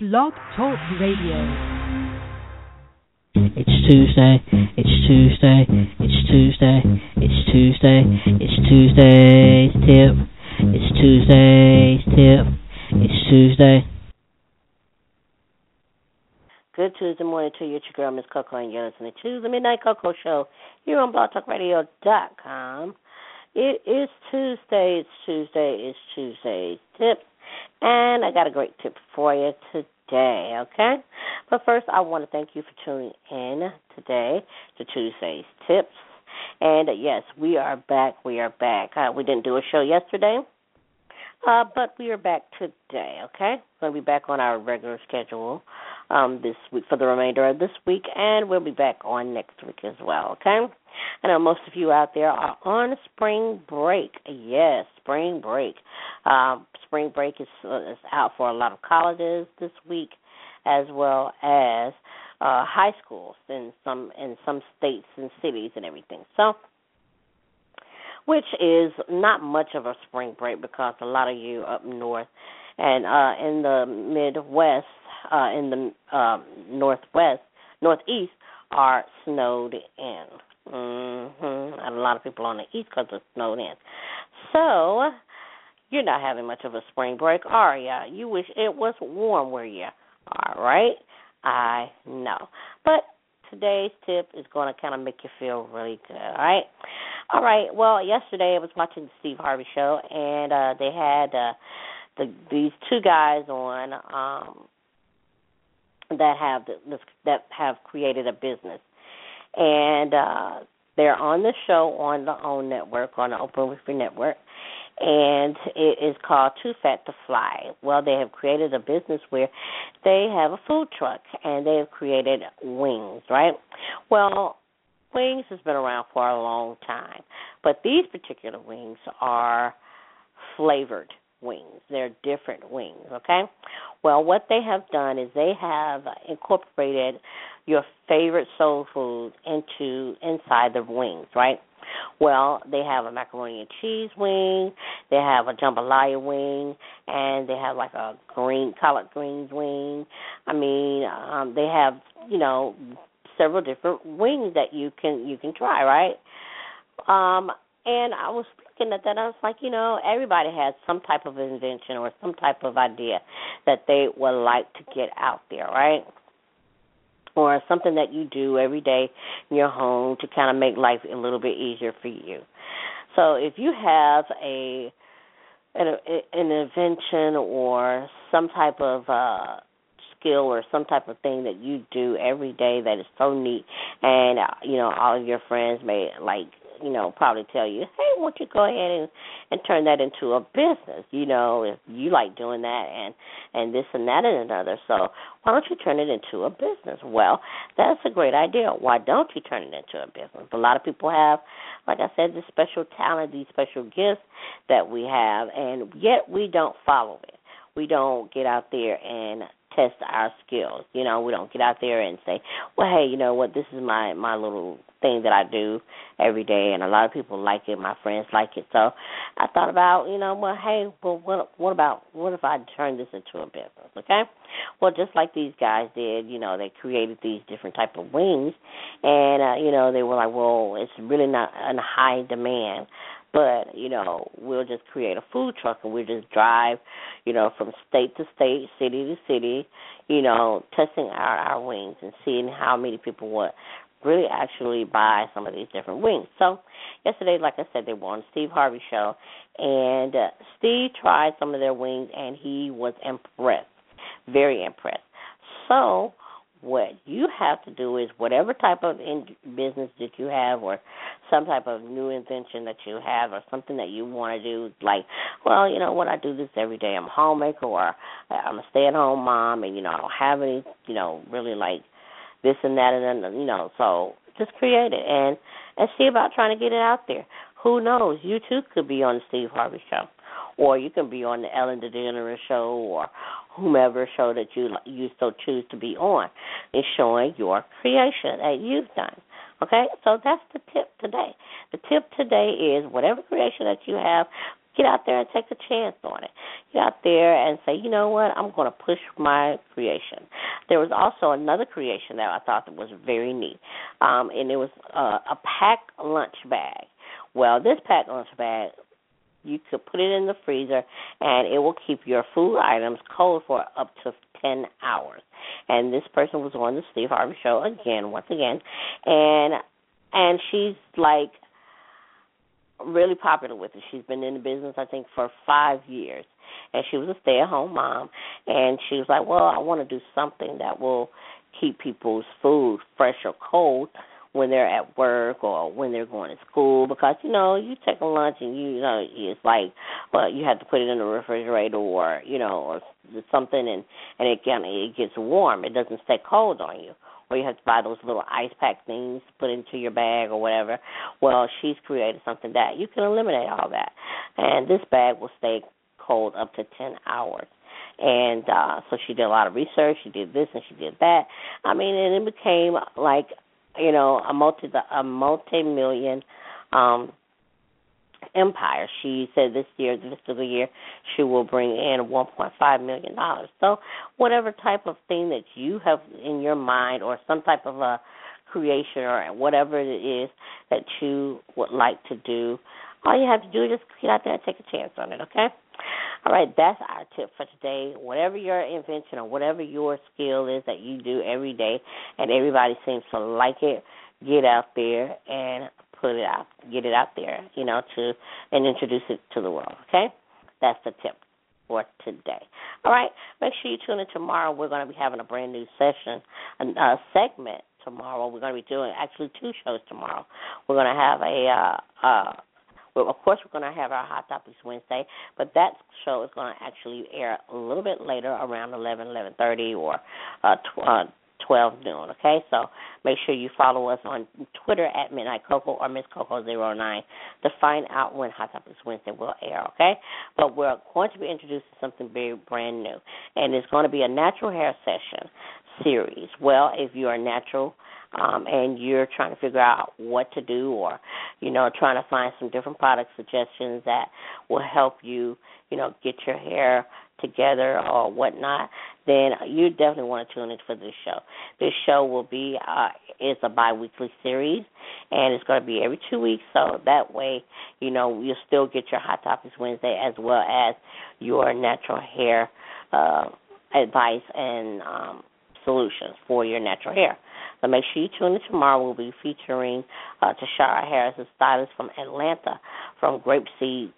Blog Talk Radio. It's Tuesday, it's Tuesday, it's Tuesday, it's Tuesday, it's Tuesday's tip, it's Tuesday's tip, it's Tuesday. Good Tuesday morning to you, it's your girl, Miss Koko, and you're listening to the Midnight Koko Show here on blogtalkradio.com. It is Tuesday, it's Tuesday, it's Tuesday's tip. And I got a great tip for you today, okay? But first, I want to thank you for tuning in today to Tuesday's Tips. And uh, yes, we are back. We are back. Uh, we didn't do a show yesterday, uh, but we are back today, okay? We'll be back on our regular schedule um, this week for the remainder of this week, and we'll be back on next week as well, okay? I know most of you out there are on spring break. Yes, spring break. Um, spring break is, uh, is out for a lot of colleges this week, as well as uh, high schools in some in some states and cities and everything. So, which is not much of a spring break because a lot of you up north and uh, in the Midwest, uh, in the uh, Northwest, Northeast are snowed in. Mm-hmm. And a lot of people on the East Coast are snowed in. So you're not having much of a spring break, are ya? You wish it was warm where you are, right? I know. But today's tip is going to kind of make you feel really good, all right? All right. Well, yesterday I was watching the Steve Harvey show, and uh they had uh the these two guys on um that have that have created a business and uh, they're on the show on the OWN network, on the Oprah Winfrey Network, and it is called Too Fat to Fly. Well, they have created a business where they have a food truck and they have created wings, right? Well, wings has been around for a long time, but these particular wings are flavored wings. They're different wings, okay? Well, what they have done is they have incorporated your favorite soul food into inside the wings, right? Well, they have a macaroni and cheese wing, they have a jambalaya wing, and they have like a green collard greens wing. I mean, um they have, you know, several different wings that you can you can try, right? Um and I was looking at that, I was like, you know, everybody has some type of invention or some type of idea that they would like to get out there, right? or something that you do every day in your home to kind of make life a little bit easier for you. So if you have a an, an invention or some type of uh skill or some type of thing that you do every day that is so neat and uh, you know all of your friends may like you know, probably tell you, hey, why don't you go ahead and and turn that into a business? You know, if you like doing that and and this and that and another, so why don't you turn it into a business? Well, that's a great idea. Why don't you turn it into a business? A lot of people have, like I said, this special talent, these special gifts that we have, and yet we don't follow it. We don't get out there and test our skills. You know, we don't get out there and say, "Well, hey, you know what? This is my my little thing that I do every day, and a lot of people like it. My friends like it. So I thought about, you know, well, hey, well, what what about what if I turn this into a business? Okay, well, just like these guys did, you know, they created these different type of wings, and uh, you know, they were like, well, it's really not in high demand but you know we'll just create a food truck and we'll just drive you know from state to state city to city you know testing our our wings and seeing how many people would really actually buy some of these different wings. So yesterday like i said they were on steve harvey show and uh, steve tried some of their wings and he was impressed very impressed. So what you have to do is whatever type of in business that you have or some type of new invention that you have or something that you want to do like well you know what i do this every day. I'm a homemaker or i'm a stay at home mom and you know i don't have any you know really like this and that and then you know so just create it and and see about trying to get it out there who knows you too could be on the steve harvey show or you can be on the ellen degeneres show or whomever show that you you so choose to be on is showing your creation that you've done. Okay, so that's the tip today. The tip today is whatever creation that you have, get out there and take a chance on it. Get out there and say, you know what, I'm going to push my creation. There was also another creation that I thought that was very neat, um, and it was uh, a pack lunch bag. Well, this pack lunch bag you could put it in the freezer and it will keep your food items cold for up to 10 hours. And this person was on the Steve Harvey show again, once again, and and she's like really popular with it. She's been in the business I think for 5 years. And she was a stay-at-home mom and she was like, "Well, I want to do something that will keep people's food fresh or cold when they're at work or when they're going to school because you know you take a lunch and you, you know it's like well you have to put it in the refrigerator or you know or something and and it can it gets warm it doesn't stay cold on you or you have to buy those little ice pack things put into your bag or whatever. Well she's created something that you can eliminate all that. And this bag will stay cold up to 10 hours. And uh so she did a lot of research. She did this and she did that. I mean and it became like you know, a multi a multi million um empire. She said this year, this fiscal year, she will bring in one point five million dollars. So whatever type of thing that you have in your mind or some type of a creation or whatever it is that you would like to do, all you have to do is just get out there and take a chance on it, okay? All right, that's our tip for today. Whatever your invention or whatever your skill is that you do every day and everybody seems to like it, get out there and put it out, get it out there, you know, to and introduce it to the world, okay? That's the tip for today. All right, make sure you tune in tomorrow. We're going to be having a brand new session, a, segment tomorrow. We're going to be doing actually two shows tomorrow. We're going to have a uh, uh, well, of course, we're going to have our Hot Topics Wednesday, but that show is going to actually air a little bit later, around eleven, eleven thirty, or uh, tw- uh, 12 noon. Okay, so make sure you follow us on Twitter at Midnight Koko or Miss Koko09 to find out when Hot Topics Wednesday will air. Okay, but we're going to be introducing something very brand new, and it's going to be a natural hair session series. Well, if you are natural um, and you're trying to figure out what to do or you know trying to find some different product suggestions that will help you you know get your hair together or whatnot then you definitely want to tune in for this show this show will be uh it's a bi-weekly series and it's going to be every two weeks so that way you know you'll still get your hot topics wednesday as well as your natural hair uh advice and um solutions for your natural hair so make sure you tune in tomorrow. We'll be featuring uh, Tashara Harris, a stylist from Atlanta, from Grapeseed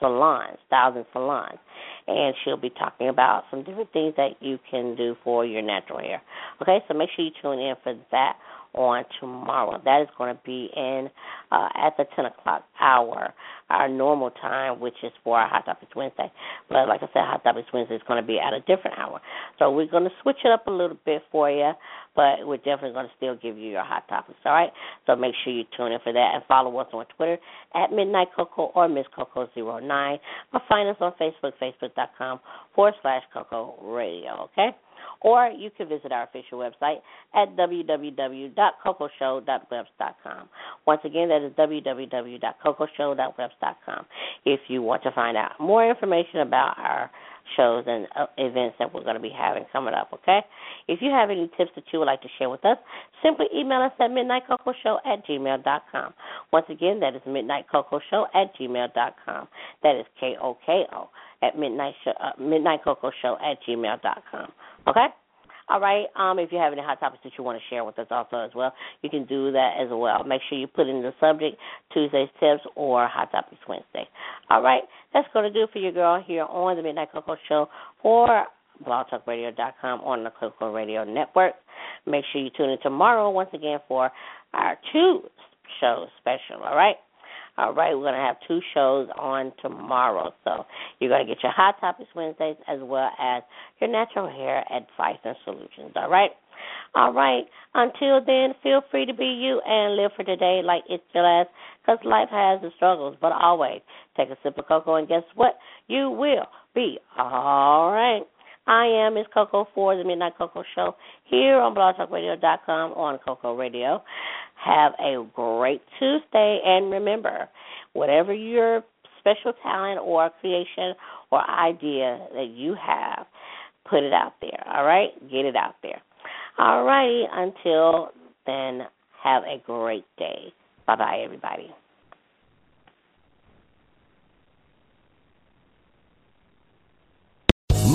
Salon, Styles and Salons. And she'll be talking about some different things that you can do for your natural hair. Okay, so make sure you tune in for that on tomorrow. That is going to be in uh, at the 10 o'clock hour, our normal time, which is for our Hot Topics Wednesday. But like I said, Hot Topics Wednesday is going to be at a different hour. So we're going to switch it up a little bit for you, but we're definitely going to still give you your Hot Topics, all right? So make sure you tune in for that and follow us on Twitter at Midnight Koko or Miss Koko09 or find us on Facebook, facebook.com forward slash Koko Radio, okay? or you can visit our official website at www.kokoshow.webs.com. Once again, that is www.kokoshow.webs.com. If you want to find out more information about our shows and uh, events that we're going to be having coming up, okay? If you have any tips that you would like to share with us, simply email us at midnightkokoshow at gmail.com. Once again, that is midnightkokoshow at gmail.com. That is K-O-K-O at midnight, show, uh, midnightkokoshow at gmail.com. Okay? All right. Um, if you have any hot topics that you want to share with us also as well, you can do that as well. Make sure you put in the subject Tuesday's tips or Hot Topics Wednesday. All right. That's going to do for you, girl, here on the Midnight Koko Show for blogtalkradio.com on the Koko Radio Network. Make sure you tune in tomorrow once again for our two shows special. All right. All right, we're going to have two shows on tomorrow. So you're going to get your Hot Topics Wednesdays as well as your natural hair advice and solutions. All right? All right. Until then, feel free to be you and live for today like it's your last because life has its struggles. But always take a sip of cocoa and guess what? You will be all right. I am Miss Koko for the Midnight Koko Show here on blogtalkradio.com on Koko Radio. Have a great Tuesday, and remember, whatever your special talent or creation or idea that you have, put it out there. All right? Get it out there. All righty. Until then, have a great day. Bye bye, everybody.